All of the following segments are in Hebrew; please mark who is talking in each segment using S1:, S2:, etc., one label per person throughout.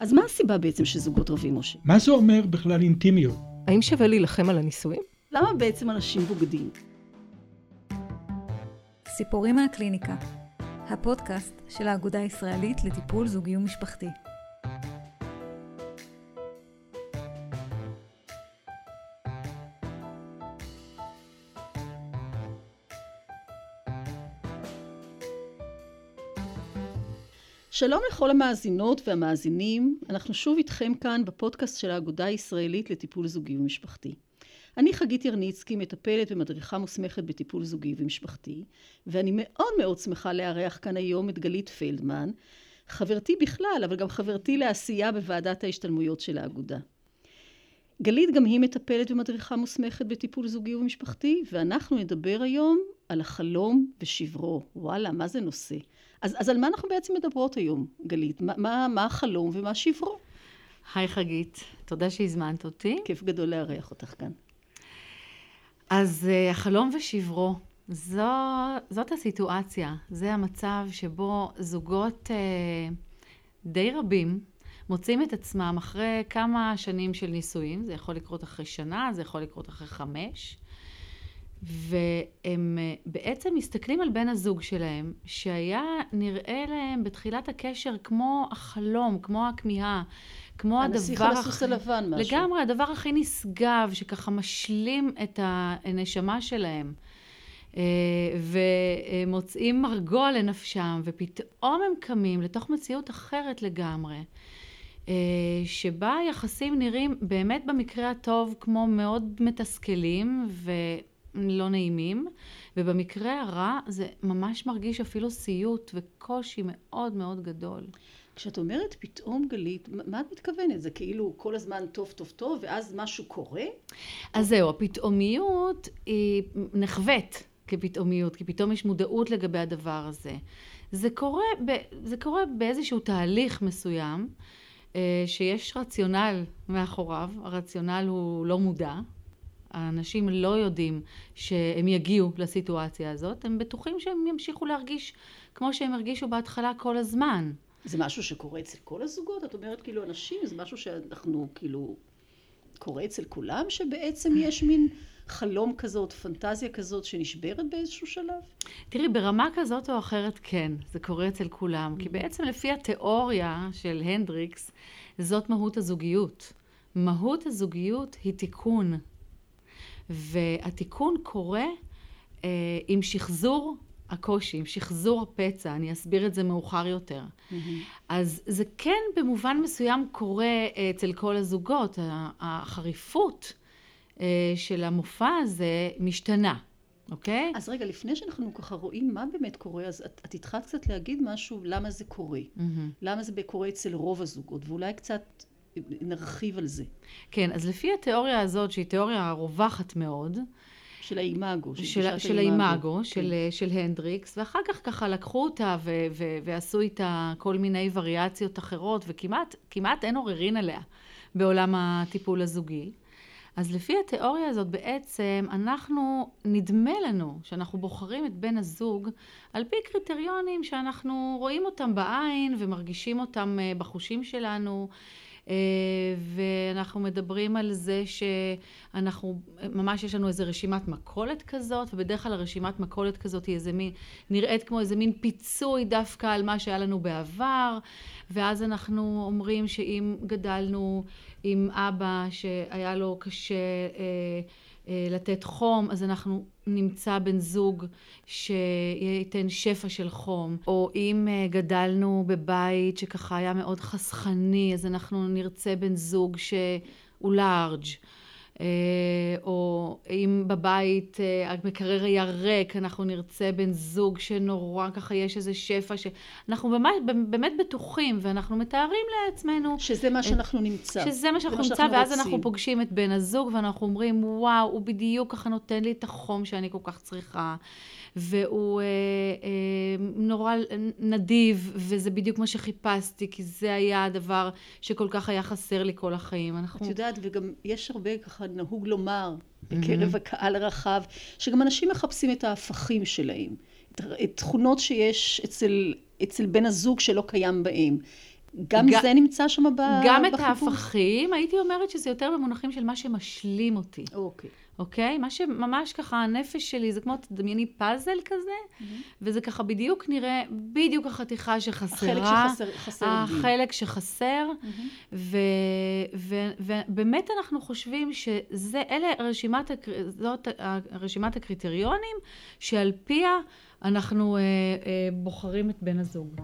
S1: אז מה הסיבה בעצם שזוגות רבים, משה?
S2: מה זה אומר בכלל אינטימיות?
S3: האם שווה להילחם על הנישואים?
S1: למה בעצם אנשים בוגדים?
S4: סיפורים מהקליניקה, הפודקאסט של האגודה הישראלית לטיפול זוגי ומשפחתי.
S1: שלום לכל המאזינות והמאזינים, אנחנו שוב איתכם כאן בפודקאסט של האגודה הישראלית לטיפול זוגי ומשפחתי. אני חגית ירניצקי, מטפלת ומדריכה מוסמכת בטיפול זוגי ומשפחתי, ואני מאוד מאוד שמחה לארח כאן היום את גלית פלדמן, חברתי בכלל, אבל גם חברתי לעשייה בוועדת ההשתלמויות של האגודה. גלית גם היא מטפלת ומדריכה מוסמכת בטיפול זוגי ומשפחתי, ואנחנו נדבר היום על החלום ושברו. וואלה, מה זה נושא? אז, אז על מה אנחנו בעצם מדברות היום, גלית? מה, מה, מה החלום ומה שברו?
S5: היי חגית, תודה שהזמנת אותי.
S1: כיף גדול לארח אותך כאן.
S5: אז uh, החלום ושברו, זו, זאת הסיטואציה, זה המצב שבו זוגות uh, די רבים מוצאים את עצמם אחרי כמה שנים של נישואים, זה יכול לקרות אחרי שנה, זה יכול לקרות אחרי חמש, והם אה, בעצם מסתכלים על בן הזוג שלהם, שהיה נראה להם בתחילת הקשר כמו החלום, כמו הכמיהה, כמו הדבר...
S1: הנסיך על הסוס הלבן משהו.
S5: לגמרי, הדבר הכי נשגב, שככה משלים את הנשמה שלהם. אה, ומוצאים מרגוע לנפשם, ופתאום הם קמים לתוך מציאות אחרת לגמרי. אה, שבה היחסים נראים באמת במקרה הטוב כמו מאוד מתסכלים ולא נעימים, ובמקרה הרע זה ממש מרגיש אפילו סיוט וקושי מאוד מאוד גדול.
S1: כשאת אומרת פתאום גלית, מה את מתכוונת? זה כאילו כל הזמן טוב טוב טוב ואז משהו קורה?
S5: אז זהו, הפתאומיות היא נחווית כפתאומיות, כי פתאום יש מודעות לגבי הדבר הזה. זה קורה, ב, זה קורה באיזשהו תהליך מסוים. אה, שיש רציונל מאחוריו, הרציונל הוא לא מודע, האנשים לא יודעים שהם יגיעו לסיטואציה הזאת, הם בטוחים שהם ימשיכו להרגיש כמו שהם הרגישו בהתחלה כל הזמן.
S1: זה משהו שקורה אצל כל הזוגות? את אומרת כאילו אנשים, זה משהו שאנחנו כאילו, קורה אצל כולם, שבעצם יש מין חלום כזאת, פנטזיה כזאת שנשברת באיזשהו שלב?
S5: תראי, ברמה כזאת או אחרת כן, זה קורה אצל כולם. כי mm-hmm. בעצם לפי התיאוריה של הנדריקס, זאת מהות הזוגיות. מהות הזוגיות היא תיקון. והתיקון קורה אה, עם שחזור הקושי, עם שחזור הפצע, אני אסביר את זה מאוחר יותר. Mm-hmm. אז זה כן במובן מסוים קורה אה, אצל כל הזוגות, החריפות אה, של המופע הזה משתנה, אוקיי?
S1: אז רגע, לפני שאנחנו ככה רואים מה באמת קורה, אז את, את התחלת קצת להגיד משהו, למה זה קורה. Mm-hmm. למה זה קורה אצל רוב הזוגות, ואולי קצת נרחיב על זה.
S5: כן, אז לפי התיאוריה הזאת, שהיא תיאוריה רווחת מאוד,
S1: של האימאגו.
S5: של, של האימאגו, כן. של, של הנדריקס, ואחר כך ככה לקחו אותה ו, ו, ועשו איתה כל מיני וריאציות אחרות, וכמעט אין עוררין עליה בעולם הטיפול הזוגי. אז לפי התיאוריה הזאת בעצם אנחנו, נדמה לנו שאנחנו בוחרים את בן הזוג על פי קריטריונים שאנחנו רואים אותם בעין ומרגישים אותם אה, בחושים שלנו. אה, ואנחנו מדברים על זה שאנחנו, ממש יש לנו איזה רשימת מכולת כזאת, ובדרך כלל הרשימת מכולת כזאת היא איזה מין, נראית כמו איזה מין פיצוי דווקא על מה שהיה לנו בעבר, ואז אנחנו אומרים שאם גדלנו עם אבא שהיה לו קשה אה, לתת חום, אז אנחנו נמצא בן זוג שייתן שפע של חום, או אם אה, גדלנו בבית שככה היה מאוד חסכני, אז אנחנו נרצה בן זוג שהוא לארג'. אה, או אם בבית אה, המקרר היה ריק, אנחנו נרצה בן זוג שנורא ככה יש איזה שפע, שאנחנו באמת, באמת בטוחים ואנחנו מתארים לעצמנו.
S1: שזה מה שאנחנו נמצא.
S5: שזה מה שאנחנו נמצא, ואז רוצים. אנחנו פוגשים את בן הזוג ואנחנו אומרים, וואו, הוא בדיוק ככה נותן לי את החום שאני כל כך צריכה. והוא אה, אה, נורא נדיב, וזה בדיוק מה שחיפשתי, כי זה היה הדבר שכל כך היה חסר לי כל החיים.
S1: אנחנו... את יודעת, וגם יש הרבה ככה נהוג לומר בקרב mm-hmm. הקהל הרחב, שגם אנשים מחפשים את ההפכים שלהם, את, את תכונות שיש אצל, אצל בן הזוג שלא קיים בהם. גם
S5: ג-
S1: זה נמצא שם ב-
S5: גם את
S1: בחיפוש?
S5: ההפכים, הייתי אומרת שזה יותר במונחים של מה שמשלים אותי,
S1: אוקיי.
S5: אוקיי? מה שממש ככה, הנפש שלי, זה כמו, תדמייני פאזל כזה, וזה ככה בדיוק נראה, בדיוק החתיכה שחסרה.
S1: החלק שחסר חסר.
S5: החלק שחסר, ו- ובאמת אנחנו חושבים שזה, אלה רשימת, הקר- זאת רשימת הקריטריונים שעל פיה אנחנו אה, אה, בוחרים את בן הזוג.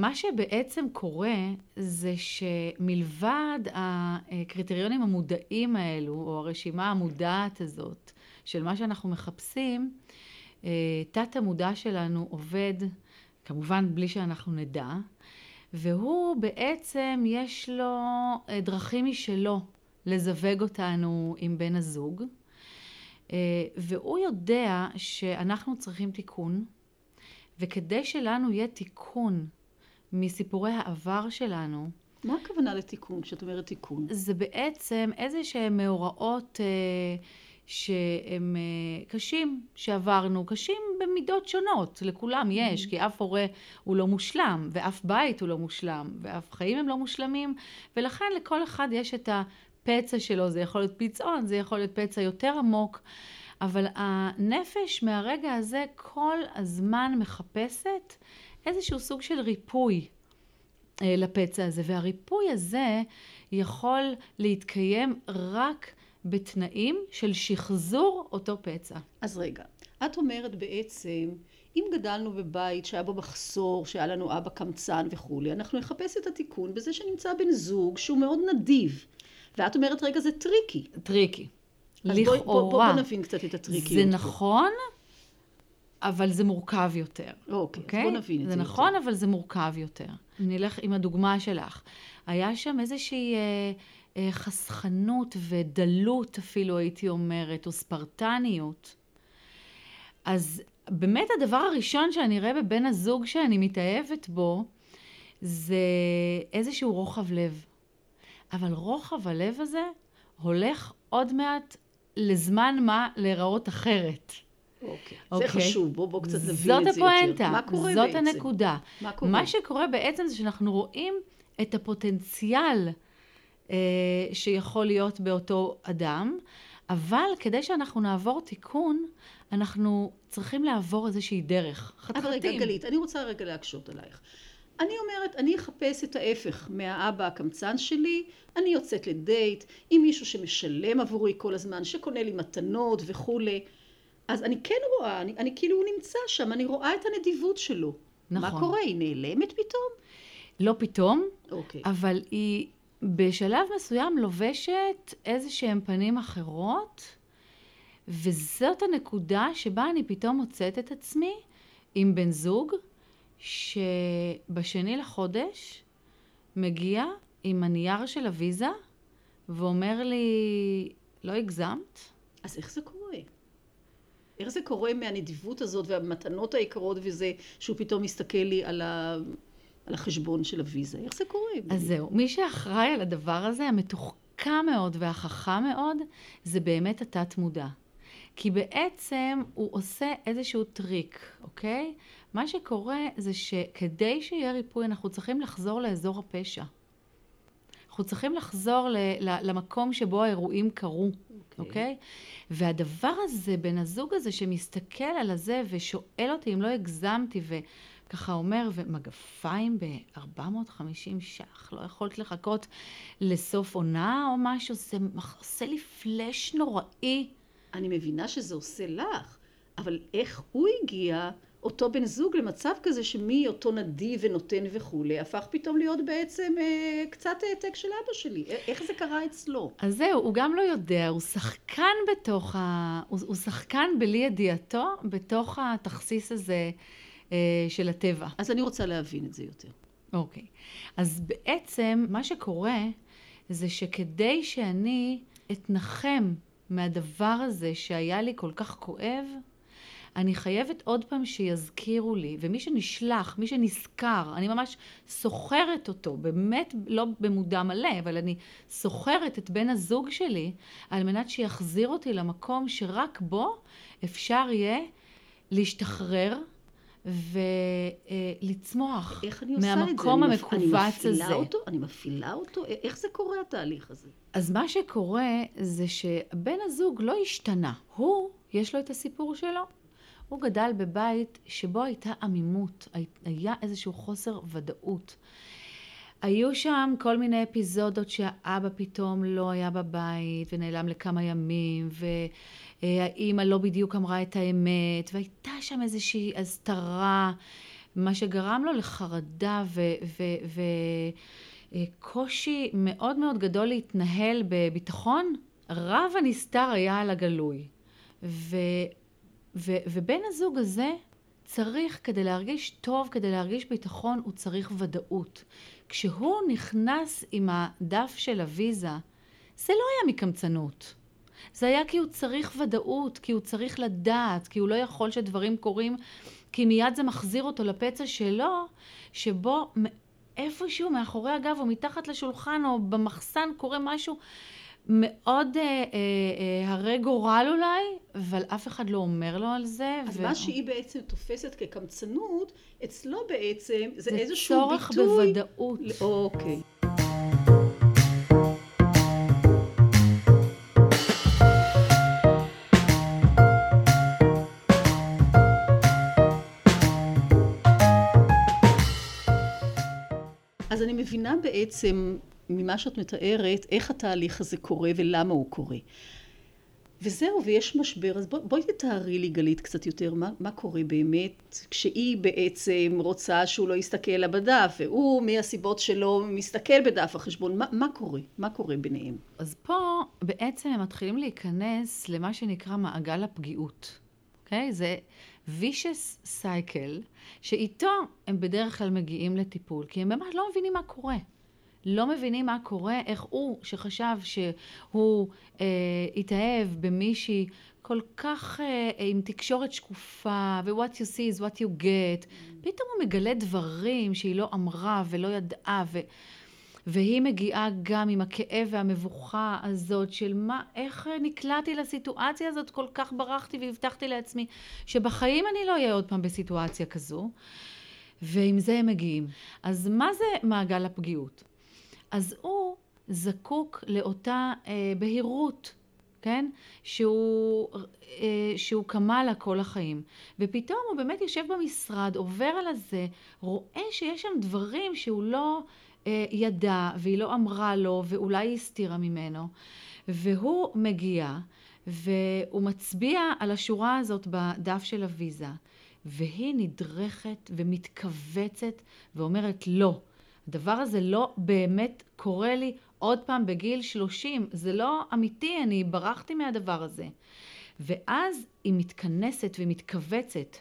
S5: מה שבעצם קורה זה שמלבד הקריטריונים המודעים האלו, או הרשימה המודעת הזאת של מה שאנחנו מחפשים, אה, תת המודע שלנו עובד, כמובן בלי שאנחנו נדע, והוא בעצם יש לו אה, דרכים משלו לזווג אותנו עם בן הזוג, אה, והוא יודע שאנחנו צריכים תיקון, וכדי שלנו יהיה תיקון מסיפורי העבר שלנו,
S1: מה הכוונה לתיקון, כשאת אומרת תיקון?
S5: זה בעצם איזה שהם מאורעות אה, שהם אה, קשים שעברנו, קשים במידות שונות, לכולם יש, כי אף הורה הוא לא מושלם, ואף בית הוא לא מושלם, ואף חיים הם לא מושלמים, ולכן לכל אחד יש את הפצע שלו, זה יכול להיות פצעון, זה יכול להיות פצע יותר עמוק, אבל הנפש מהרגע הזה כל הזמן מחפשת איזשהו סוג של ריפוי. אה, לפצע הזה, והריפוי הזה יכול להתקיים רק בתנאים של שחזור אותו פצע.
S1: אז רגע, את אומרת בעצם, אם גדלנו בבית שהיה בו מחסור, שהיה לנו אבא קמצן וכולי, אנחנו נחפש את התיקון בזה שנמצא בן זוג שהוא מאוד נדיב. ואת אומרת, רגע, זה tricky.
S5: tricky.
S1: אז בואי- בוא, בוא,
S5: לכאורה.
S1: בוא נבין קצת את הטריקיות.
S5: זה. נכון, אבל זה מורכב יותר.
S1: אוקיי,
S5: אוקיי?
S1: אז בוא נבין את זה.
S5: זה נכון, אבל זה מורכב יותר. נלך עם הדוגמה שלך. היה שם איזושהי אה, אה, חסכנות ודלות אפילו, הייתי אומרת, או ספרטניות. אז באמת הדבר הראשון שאני אראה בבן הזוג שאני מתאהבת בו, זה איזשהו רוחב לב. אבל רוחב הלב הזה הולך עוד מעט לזמן מה להיראות אחרת.
S1: אוקיי. זה
S5: אוקיי.
S1: חשוב, בוא, בוא קצת נבין
S5: זאת
S1: את זה יותר.
S5: הפואנטה,
S1: מה קורה
S5: זאת
S1: בעצם?
S5: הנקודה.
S1: מה קורה?
S5: מה שקורה בעצם זה שאנחנו רואים את הפוטנציאל אה, שיכול להיות באותו אדם, אבל כדי שאנחנו נעבור תיקון, אנחנו צריכים לעבור איזושהי דרך.
S1: אבל רגע,
S5: חתחתים.
S1: גלית, אני רוצה רגע להקשות עלייך. אני אומרת, אני אחפש את ההפך מהאבא הקמצן שלי, אני יוצאת לדייט עם מישהו שמשלם עבורי כל הזמן, שקונה לי מתנות וכולי. אז אני כן רואה, אני, אני כאילו הוא נמצא שם, אני רואה את הנדיבות שלו. מה
S5: נכון.
S1: קורה? היא נעלמת פתאום?
S5: לא פתאום,
S1: אוקיי.
S5: אבל היא בשלב מסוים לובשת איזה שהן פנים אחרות, וזאת הנקודה שבה אני פתאום מוצאת את עצמי עם בן זוג, שבשני לחודש מגיע עם הנייר של הוויזה, ואומר לי, לא הגזמת?
S1: אז איך זה קורה? איך זה קורה מהנדיבות הזאת והמתנות היקרות וזה, שהוא פתאום מסתכל לי על, ה... על החשבון של הוויזה? איך זה קורה?
S5: אז זהו, מי שאחראי על הדבר הזה, המתוחכם מאוד והחכם מאוד, זה באמת התת-מודע. כי בעצם הוא עושה איזשהו טריק, אוקיי? מה שקורה זה שכדי שיהיה ריפוי, אנחנו צריכים לחזור לאזור הפשע. אנחנו צריכים לחזור ל- ל- למקום שבו האירועים קרו, אוקיי? והדבר הזה, בן הזוג הזה שמסתכל על הזה ושואל אותי אם לא הגזמתי וככה אומר, ומגפיים ב-450 ש"ח, לא יכולת לחכות לסוף עונה או משהו, זה עושה לי פלאש נוראי.
S1: אני מבינה שזה עושה לך, אבל איך הוא הגיע, אותו בן זוג, למצב כזה שמאותו נדיב ונותן וכולי, הפך פתאום להיות בעצם אה, קצת העתק של אבא שלי. איך זה קרה אצלו?
S5: אז זהו, הוא גם לא יודע, הוא שחקן בתוך ה... הוא, הוא שחקן בלי ידיעתו, בתוך התכסיס הזה אה, של הטבע.
S1: אז אני רוצה להבין את זה יותר.
S5: אוקיי. אז בעצם מה שקורה זה שכדי שאני אתנחם מהדבר הזה שהיה לי כל כך כואב, אני חייבת עוד פעם שיזכירו לי, ומי שנשלח, מי שנזכר, אני ממש סוחרת אותו, באמת לא במודע מלא, אבל אני סוחרת את בן הזוג שלי, על מנת שיחזיר אותי למקום שרק בו אפשר יהיה להשתחרר ולצמוח? מהמקום המכווץ
S1: אני מפעילה
S5: הזה.
S1: אותו? אני מפעילה אותו? איך זה קורה התהליך הזה?
S5: אז מה שקורה זה שבן הזוג לא השתנה. הוא, יש לו את הסיפור שלו. הוא גדל בבית שבו הייתה עמימות, הי- היה איזשהו חוסר ודאות. היו שם כל מיני אפיזודות שהאבא פתאום לא היה בבית ונעלם לכמה ימים, והאימא לא בדיוק אמרה את האמת, והייתה שם איזושהי הסתרה, מה שגרם לו לחרדה וקושי מאוד מאוד גדול להתנהל בביטחון. רב הנסתר היה על הגלוי. ו, ו, ובן הזוג הזה צריך, כדי להרגיש טוב, כדי להרגיש ביטחון, הוא צריך ודאות. כשהוא נכנס עם הדף של הוויזה, זה לא היה מקמצנות. זה היה כי הוא צריך ודאות, כי הוא צריך לדעת, כי הוא לא יכול שדברים קורים, כי מיד זה מחזיר אותו לפצע שלו, שבו איפשהו מאחורי הגב או מתחת לשולחן או במחסן קורה משהו מאוד אה, אה, אה, הרי גורל אולי, אבל אף אחד לא אומר לו על זה.
S1: אז
S5: ו-
S1: מה שהיא בעצם תופסת כקמצנות, אצלו בעצם זה
S5: זה
S1: איזשהו
S5: צורך
S1: ביטוי...
S5: בוודאות.
S1: ל- אוקיי. אז אני מבינה בעצם ממה שאת מתארת איך התהליך הזה קורה ולמה הוא קורה. וזהו, ויש משבר, אז בוא, בואי תתארי לי גלית קצת יותר מה, מה קורה באמת כשהיא בעצם רוצה שהוא לא יסתכל לה בדף והוא מהסיבות שלו מסתכל בדף החשבון, מה, מה קורה? מה קורה ביניהם?
S5: אז פה בעצם הם מתחילים להיכנס למה שנקרא מעגל הפגיעות, אוקיי? זה vicious cycle, שאיתו הם בדרך כלל מגיעים לטיפול, כי הם באמת לא מבינים מה קורה. לא מבינים מה קורה, איך הוא, שחשב שהוא אה, התאהב במישהי כל כך אה, עם תקשורת שקופה, ו-what you see is what you get, פתאום הוא מגלה דברים שהיא לא אמרה ולא ידעה, ו... והיא מגיעה גם עם הכאב והמבוכה הזאת של מה, איך נקלעתי לסיטואציה הזאת, כל כך ברחתי והבטחתי לעצמי שבחיים אני לא אהיה עוד פעם בסיטואציה כזו, ועם זה הם מגיעים. אז מה זה מעגל הפגיעות? אז הוא זקוק לאותה אה, בהירות, כן? שהוא, אה, שהוא קמה לה כל החיים. ופתאום הוא באמת יושב במשרד, עובר על הזה, רואה שיש שם דברים שהוא לא אה, ידע, והיא לא אמרה לו, ואולי היא הסתירה ממנו. והוא מגיע, והוא מצביע על השורה הזאת בדף של הוויזה, והיא נדרכת ומתכווצת ואומרת לא. הדבר הזה לא באמת קורה לי עוד פעם בגיל 30, זה לא אמיתי, אני ברחתי מהדבר הזה. ואז היא מתכנסת ומתכווצת,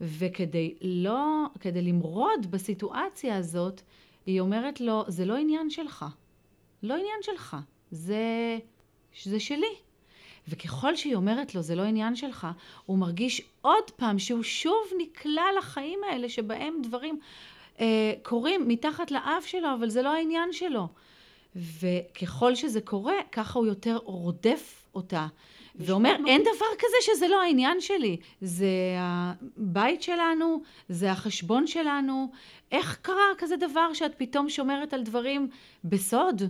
S5: וכדי לא, כדי למרוד בסיטואציה הזאת, היא אומרת לו, זה לא עניין שלך. לא עניין שלך, זה, זה שלי. וככל שהיא אומרת לו, זה לא עניין שלך, הוא מרגיש עוד פעם שהוא שוב נקלע לחיים האלה שבהם דברים אה, קורים מתחת לאף שלו, אבל זה לא העניין שלו. וככל שזה קורה, ככה הוא יותר רודף אותה. ואומר, אין דבר כזה שזה לא העניין שלי. זה הבית שלנו, זה החשבון שלנו. איך קרה כזה דבר שאת פתאום שומרת על דברים בסוד?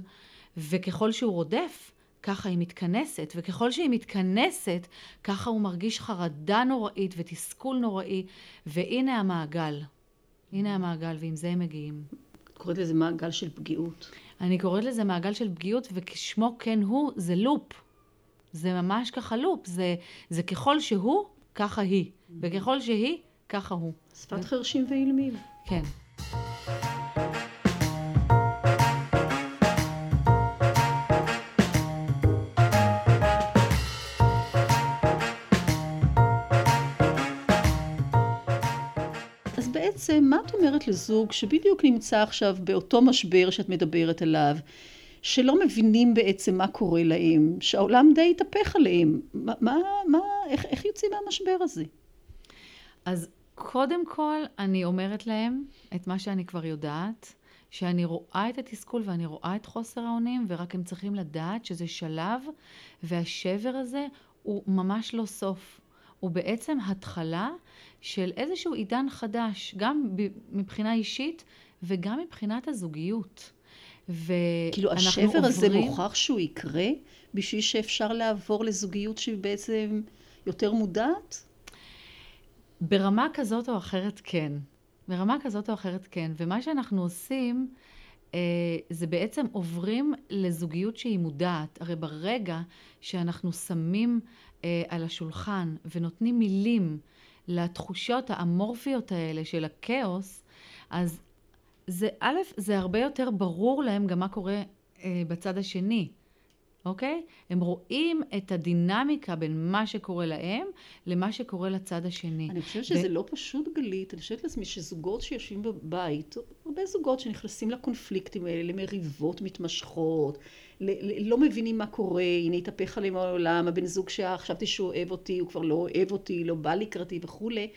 S5: וככל שהוא רודף, ככה היא מתכנסת, וככל שהיא מתכנסת, ככה הוא מרגיש חרדה נוראית ותסכול נוראי, והנה המעגל. הנה המעגל, ועם זה הם מגיעים.
S1: את קוראת לזה מעגל של פגיעות.
S5: אני קוראת לזה מעגל של פגיעות, וכשמו כן הוא, זה לופ. זה ממש ככה לופ. זה, זה ככל שהוא, ככה היא. וככל שהיא, ככה הוא.
S1: שפת חרשים ואילמים.
S5: כן.
S1: בעצם, מה את אומרת לזוג שבדיוק נמצא עכשיו באותו משבר שאת מדברת עליו, שלא מבינים בעצם מה קורה להם, שהעולם די התהפך עליהם? מה, מה, מה איך, איך יוצאים מהמשבר הזה?
S5: אז קודם כל, אני אומרת להם את מה שאני כבר יודעת, שאני רואה את התסכול ואני רואה את חוסר האונים, ורק הם צריכים לדעת שזה שלב, והשבר הזה הוא ממש לא סוף. הוא בעצם התחלה של איזשהו עידן חדש, גם מבחינה אישית וגם מבחינת הזוגיות.
S1: כאילו השבר עוברים... הזה מוכרח שהוא יקרה בשביל שאפשר לעבור לזוגיות שהיא בעצם יותר מודעת?
S5: ברמה כזאת או אחרת כן. ברמה כזאת או אחרת כן. ומה שאנחנו עושים אה, זה בעצם עוברים לזוגיות שהיא מודעת. הרי ברגע שאנחנו שמים על השולחן ונותנים מילים לתחושות האמורפיות האלה של הכאוס, אז זה א', זה הרבה יותר ברור להם גם מה קורה אה, בצד השני. אוקיי? הם רואים את הדינמיקה בין מה שקורה להם למה שקורה לצד השני.
S1: אני חושבת שזה ו... לא פשוט גלית, אני חושבת לעצמי שזוגות שיושבים בבית, הרבה זוגות שנכנסים לקונפליקטים האלה, למריבות מתמשכות, ל- לא מבינים מה קורה, הנה התהפך עליהם העולם, הבן זוג שחשבתי שהוא אוהב אותי, הוא כבר לא אוהב אותי, לא בא לקראתי וכולי.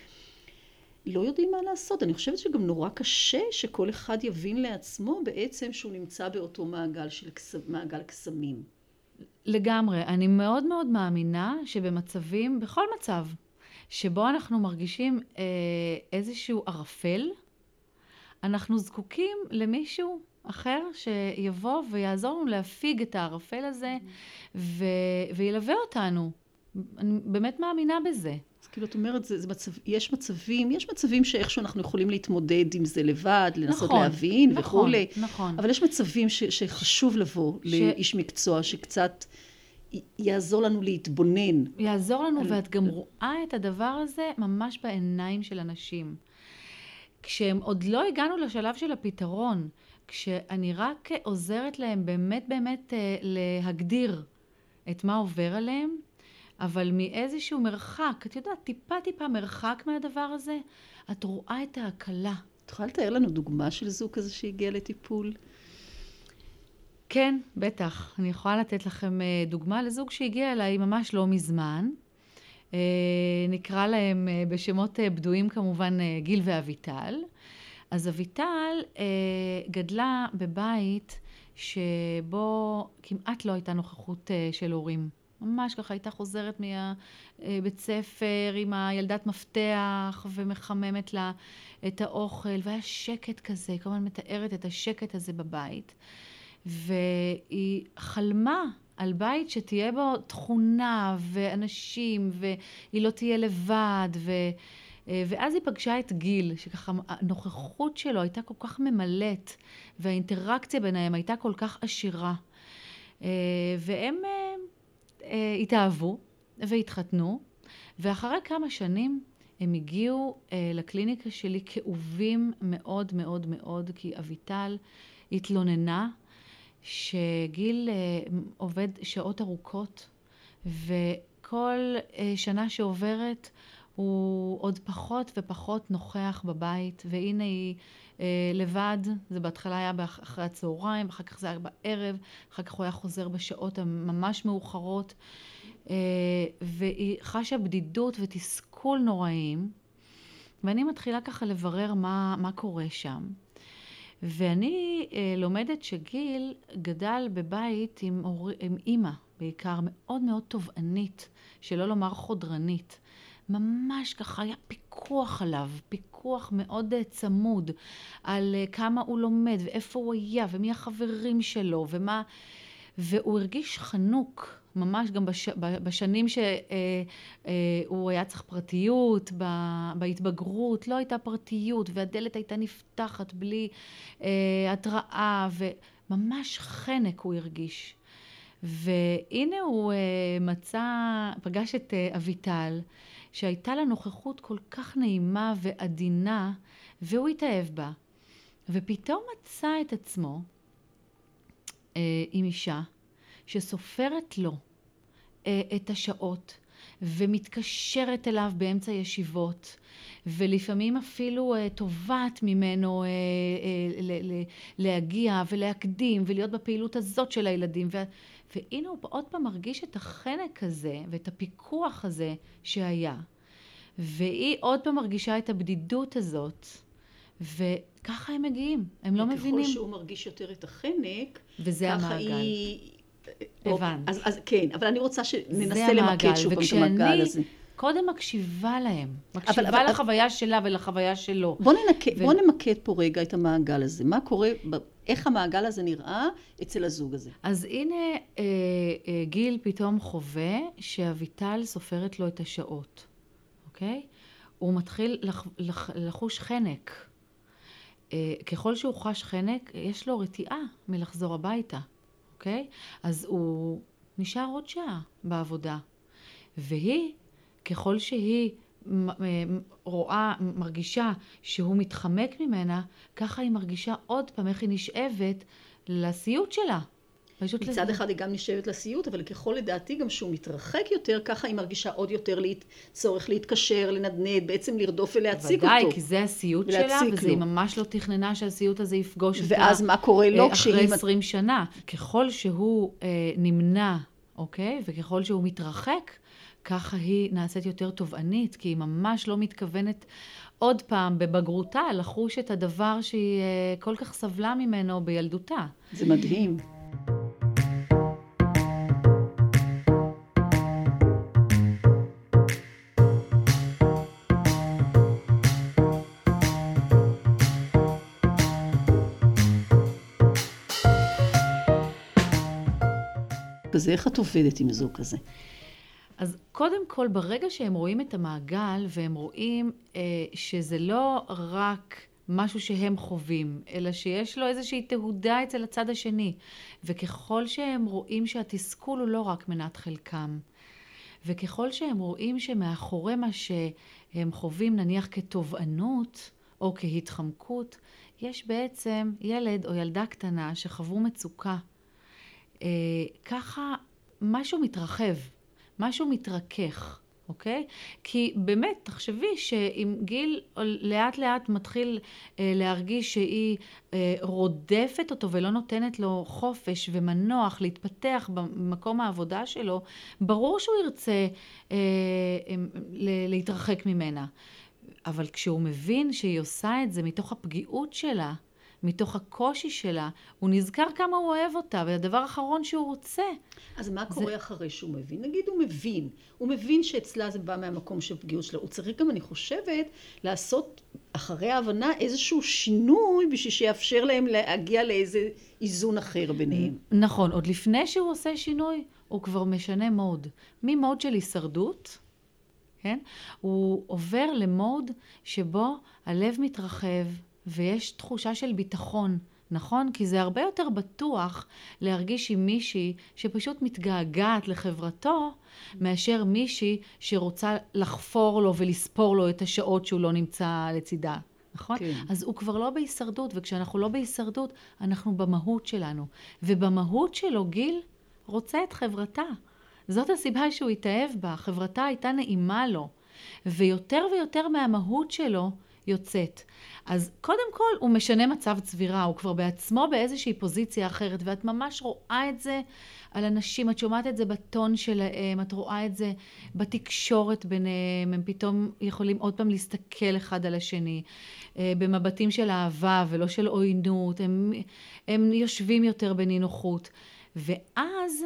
S1: לא יודעים מה לעשות. אני חושבת שגם נורא קשה שכל אחד יבין לעצמו בעצם שהוא נמצא באותו מעגל של מעגל קסמים.
S5: לגמרי. אני מאוד מאוד מאמינה שבמצבים, בכל מצב, שבו אנחנו מרגישים אה, איזשהו ערפל, אנחנו זקוקים למישהו אחר שיבוא ויעזור לנו להפיג את הערפל הזה ו- וילווה אותנו. אני באמת מאמינה בזה.
S1: כאילו את אומרת, זה, זה מצב, יש מצבים, יש מצבים שאיכשהו אנחנו יכולים להתמודד עם זה לבד, לנסות נכון, להבין נכון, וכולי. נכון. אבל יש מצבים ש, שחשוב לבוא ש... לאיש מקצוע שקצת יעזור לנו להתבונן.
S5: יעזור לנו, על... ואת גם רואה את הדבר הזה ממש בעיניים של אנשים. כשהם עוד לא הגענו לשלב של הפתרון, כשאני רק עוזרת להם באמת באמת אה, להגדיר את מה עובר עליהם, אבל מאיזשהו מרחק, את יודעת, טיפה טיפה מרחק מהדבר הזה, את רואה את ההקלה.
S1: את יכולה לתאר לנו דוגמה של זוג כזה שהגיע לטיפול?
S5: כן, בטח. אני יכולה לתת לכם אה, דוגמה לזוג שהגיע אליי ממש לא מזמן. אה, נקרא להם אה, בשמות בדויים כמובן גיל ואביטל. אז אביטל גדלה בבית שבו כמעט לא הייתה נוכחות של הורים. ממש ככה הייתה חוזרת מהבית ספר עם הילדת מפתח ומחממת לה את האוכל והיה שקט כזה, כמובן מתארת את השקט הזה בבית. והיא חלמה על בית שתהיה בו תכונה ואנשים והיא לא תהיה לבד ו... ואז היא פגשה את גיל, שככה הנוכחות שלו הייתה כל כך ממלאת והאינטראקציה ביניהם הייתה כל כך עשירה. והם אה, התאהבו והתחתנו, ואחרי כמה שנים הם הגיעו אה, לקליניקה שלי כאובים מאוד מאוד מאוד, כי אביטל התלוננה שגיל אה, עובד שעות ארוכות, וכל שנה שעוברת הוא עוד פחות ופחות נוכח בבית, והנה היא אה, לבד, זה בהתחלה היה אחרי הצהריים, אחר כך זה היה בערב, אחר כך הוא היה חוזר בשעות הממש מאוחרות, אה, והיא חשה בדידות ותסכול נוראים, ואני מתחילה ככה לברר מה, מה קורה שם. ואני אה, לומדת שגיל גדל בבית עם, אור, עם אימא בעיקר, מאוד מאוד תובענית, שלא לומר חודרנית. ממש ככה היה פיקוח עליו, פיקוח מאוד אה, צמוד על אה, כמה הוא לומד ואיפה הוא היה ומי החברים שלו ומה... והוא הרגיש חנוק ממש גם בש, בשנים שהוא אה, היה צריך פרטיות, בהתבגרות לא הייתה פרטיות והדלת הייתה נפתחת בלי התראה וממש חנק הוא הרגיש. והנה הוא מצא, פגש את אביטל שהייתה לה נוכחות כל כך נעימה ועדינה, והוא התאהב בה. ופתאום מצא את עצמו אה, עם אישה שסופרת לו אה, את השעות ומתקשרת אליו באמצע ישיבות ולפעמים אפילו אה, תובעת ממנו אה, אה, ל- ל- להגיע ולהקדים ולהיות בפעילות הזאת של הילדים ו- והנה הוא עוד פעם מרגיש את החנק הזה ואת הפיקוח הזה שהיה. והיא עוד פעם מרגישה את הבדידות הזאת. וככה הם מגיעים, הם לא מבינים.
S1: וככל שהוא מרגיש יותר את החנק,
S5: וזה
S1: ככה
S5: המעגל.
S1: היא...
S5: הבנת.
S1: אז, אז כן, אבל אני רוצה שננסה למקד שוב פעם את המעגל הזה.
S5: קודם מקשיבה להם. מקשיבה
S1: אבל-
S5: לחוויה שלה ולחוויה שלו.
S1: בוא, ננקה,
S5: ו-
S1: בוא נמקד פה רגע את המעגל הזה. מה קורה, איך המעגל הזה נראה אצל הזוג הזה?
S5: אז הנה אה, אה, גיל פתאום חווה שאביטל סופרת לו את השעות, אוקיי? הוא מתחיל לח, לח, לחוש חנק. אה, ככל שהוא חש חנק, יש לו רתיעה מלחזור הביתה, אוקיי? אז הוא נשאר עוד שעה בעבודה. והיא, ככל שהיא רואה, מרגישה שהוא מתחמק ממנה, ככה היא מרגישה עוד פעם איך היא נשאבת לסיוט שלה. פשוט
S1: מצד
S5: לזה.
S1: אחד היא גם נשאבת לסיוט, אבל ככל לדעתי גם שהוא מתרחק יותר, ככה היא מרגישה עוד יותר להת... צורך להתקשר, לנדנד, בעצם לרדוף ולהציג
S5: ודאי,
S1: אותו.
S5: כי זה הסיוט שלה, וזה. היא ממש לא תכננה שהסיוט הזה יפגוש אותה.
S1: ואז מה קורה לו
S5: אה, אחרי
S1: כשהיא...
S5: 20 שנה. ככל שהוא אה, נמנע, אוקיי? וככל שהוא מתרחק, ככה היא נעשית יותר תובענית, כי היא ממש לא מתכוונת עוד פעם בבגרותה לחוש את הדבר שהיא אה, כל כך סבלה ממנו בילדותה.
S1: זה מדהים. כזה, איך את עובדת עם זוג כזה?
S5: אז קודם כל, ברגע שהם רואים את המעגל, והם רואים אה, שזה לא רק משהו שהם חווים, אלא שיש לו איזושהי תהודה אצל הצד השני, וככל שהם רואים שהתסכול הוא לא רק מנת חלקם, וככל שהם רואים שמאחורי מה שהם חווים, נניח כתובענות או כהתחמקות, יש בעצם ילד או ילדה קטנה שחוו מצוקה. אה, ככה משהו מתרחב, משהו מתרכך, אוקיי? כי באמת, תחשבי שאם גיל לאט לאט מתחיל אה, להרגיש שהיא אה, רודפת אותו ולא נותנת לו חופש ומנוח להתפתח במקום העבודה שלו, ברור שהוא ירצה אה, אה, להתרחק ממנה. אבל כשהוא מבין שהיא עושה את זה מתוך הפגיעות שלה, מתוך הקושי שלה, הוא נזכר כמה הוא אוהב אותה, והדבר האחרון שהוא רוצה.
S1: אז מה קורה אחרי שהוא מבין? נגיד הוא מבין, הוא מבין שאצלה זה בא מהמקום של פגיעות שלו. הוא צריך גם, אני חושבת, לעשות אחרי ההבנה איזשהו שינוי בשביל שיאפשר להם להגיע לאיזה איזון אחר ביניהם.
S5: נכון, עוד לפני שהוא עושה שינוי, הוא כבר משנה מוד. ממוד של הישרדות, כן? הוא עובר למוד שבו הלב מתרחב ויש תחושה של ביטחון. נכון? כי זה הרבה יותר בטוח להרגיש עם מישהי שפשוט מתגעגעת לחברתו, מאשר מישהי שרוצה לחפור לו ולספור לו את השעות שהוא לא נמצא לצידה. נכון?
S1: כן.
S5: אז הוא כבר לא בהישרדות, וכשאנחנו לא בהישרדות, אנחנו במהות שלנו. ובמהות שלו גיל רוצה את חברתה. זאת הסיבה שהוא התאהב בה, חברתה הייתה נעימה לו. ויותר ויותר מהמהות שלו יוצאת. אז קודם כל הוא משנה מצב צבירה, הוא כבר בעצמו באיזושהי פוזיציה אחרת, ואת ממש רואה את זה על אנשים, את שומעת את זה בטון שלהם, את רואה את זה בתקשורת ביניהם, הם פתאום יכולים עוד פעם להסתכל אחד על השני, אה, במבטים של אהבה ולא של עוינות, הם, הם יושבים יותר בנינוחות. ואז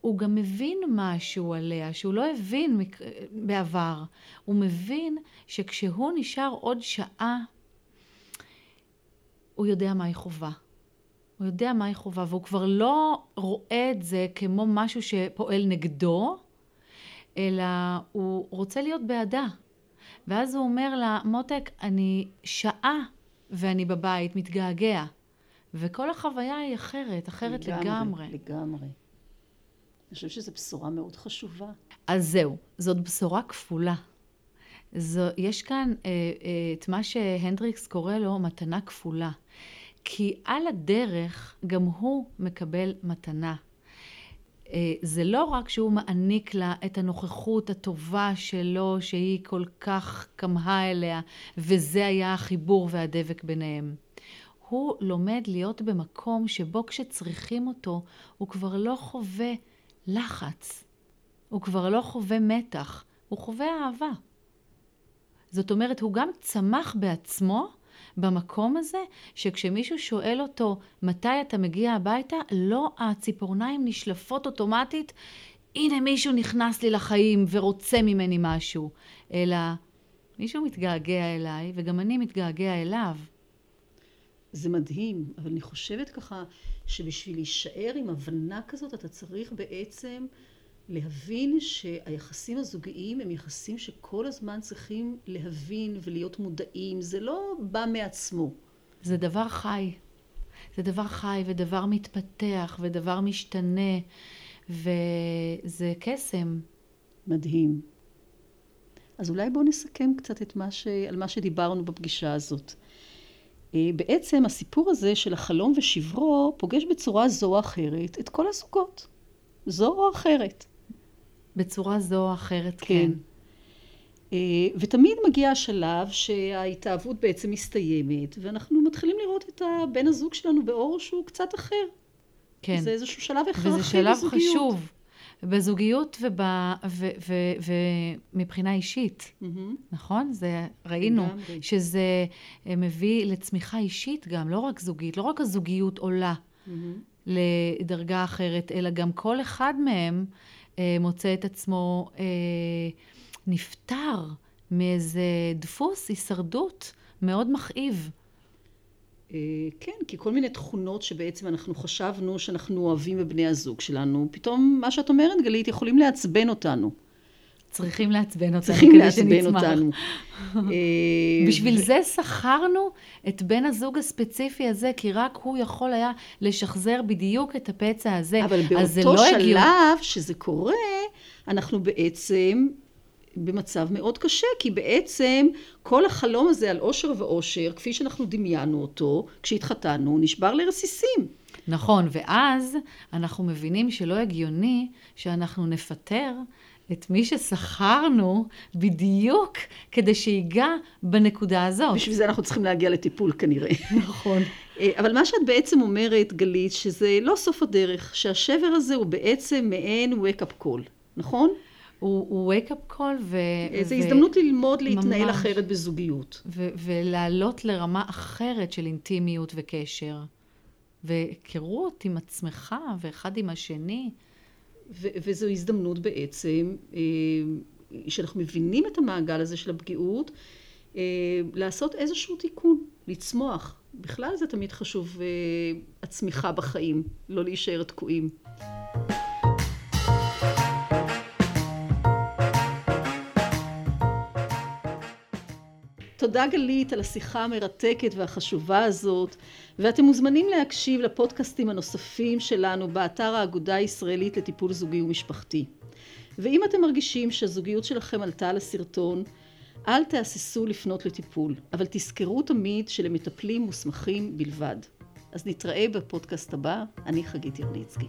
S5: הוא גם מבין משהו עליה, שהוא לא הבין בעבר. הוא מבין שכשהוא נשאר עוד שעה, הוא יודע מה היא חובה. הוא יודע מה היא חובה, והוא כבר לא רואה את זה כמו משהו שפועל נגדו, אלא הוא רוצה להיות בעדה. ואז הוא אומר לה, מותק, אני שעה ואני בבית, מתגעגע. וכל החוויה היא אחרת, אחרת לגמרי.
S1: לגמרי. אני חושבת שזו בשורה מאוד חשובה.
S5: אז זהו, זאת בשורה כפולה. זו, יש כאן אה, אה, את מה שהנדריקס קורא לו מתנה כפולה. כי על הדרך גם הוא מקבל מתנה. אה, זה לא רק שהוא מעניק לה את הנוכחות הטובה שלו, שהיא כל כך כמהה אליה, וזה היה החיבור והדבק ביניהם. הוא לומד להיות במקום שבו כשצריכים אותו, הוא כבר לא חווה לחץ. הוא כבר לא חווה מתח, הוא חווה אהבה. זאת אומרת, הוא גם צמח בעצמו במקום הזה, שכשמישהו שואל אותו מתי אתה מגיע הביתה, לא הציפורניים נשלפות אוטומטית הנה מישהו נכנס לי לחיים ורוצה ממני משהו, אלא מישהו מתגעגע אליי וגם אני מתגעגע אליו.
S1: זה מדהים, אבל אני חושבת ככה שבשביל להישאר עם הבנה כזאת אתה צריך בעצם להבין שהיחסים הזוגיים הם יחסים שכל הזמן צריכים להבין ולהיות מודעים, זה לא בא מעצמו.
S5: זה דבר חי. זה דבר חי ודבר מתפתח ודבר משתנה וזה קסם.
S1: מדהים. אז אולי בואו נסכם קצת את מה ש... על מה שדיברנו בפגישה הזאת. אה, בעצם הסיפור הזה של החלום ושברו פוגש בצורה זו או אחרת את כל הזוגות. זו או אחרת.
S5: בצורה זו או אחרת, כן.
S1: כן. אה, ותמיד מגיע השלב שההתאהבות בעצם מסתיימת, ואנחנו מתחילים לראות את בן הזוג שלנו באור שהוא קצת אחר.
S5: כן.
S1: זה איזשהו שלב הכרחי
S5: וזה שלב
S1: בזוגיות.
S5: חשוב. בזוגיות ומבחינה אישית,
S1: מהמם.
S5: נכון? זה ראינו
S1: לגמרי.
S5: שזה אה, מביא לצמיחה אישית גם, לא רק זוגית, לא רק הזוגיות עולה
S1: מהמם.
S5: לדרגה אחרת, אלא גם כל אחד מהם אה, מוצא את עצמו אה, נפטר מאיזה דפוס הישרדות מאוד מכאיב.
S1: אה, כן, כי כל מיני תכונות שבעצם אנחנו חשבנו שאנחנו אוהבים בבני הזוג שלנו, פתאום מה שאת אומרת, גלית, יכולים לעצבן אותנו.
S5: צריכים לעצבן אותנו
S1: צריכים
S5: כדי
S1: לעצבן. אותנו. אה,
S5: בשביל זה שכרנו את בן הזוג הספציפי הזה, כי רק הוא יכול היה לשחזר בדיוק את הפצע הזה.
S1: אבל באותו
S5: לא.
S1: שלב שזה קורה, אנחנו בעצם במצב מאוד קשה, כי בעצם כל החלום הזה על אושר ואושר, כפי שאנחנו דמיינו אותו, כשהתחתנו, נשבר לרסיסים.
S5: נכון, ואז אנחנו מבינים שלא הגיוני שאנחנו נפטר את מי ששכרנו בדיוק כדי שיגע בנקודה הזאת.
S1: בשביל זה אנחנו צריכים להגיע לטיפול כנראה.
S5: נכון.
S1: אה, אבל מה שאת בעצם אומרת, גלית, שזה לא סוף הדרך, שהשבר הזה הוא בעצם מעין wake-up call, נכון?
S5: הוא, הוא wake up call ו...
S1: זו
S5: ו-
S1: הזדמנות ללמוד להתנהל
S5: ממש.
S1: אחרת בזוגיות.
S5: ו- ולעלות לרמה אחרת של אינטימיות וקשר. והיכרות עם עצמך ואחד עם השני.
S1: ו- וזו הזדמנות בעצם, אה, שאנחנו מבינים את המעגל הזה של הפגיעות, אה, לעשות איזשהו תיקון, לצמוח. בכלל זה תמיד חשוב, אה, הצמיחה בחיים, לא להישאר תקועים. תודה גלית על השיחה המרתקת והחשובה הזאת, ואתם מוזמנים להקשיב לפודקאסטים הנוספים שלנו באתר האגודה הישראלית לטיפול זוגי ומשפחתי. ואם אתם מרגישים שהזוגיות שלכם עלתה על הסרטון, אל תהססו לפנות לטיפול, אבל תזכרו תמיד שלמטפלים מוסמכים בלבד. אז נתראה בפודקאסט הבא, אני חגית ירניצקי.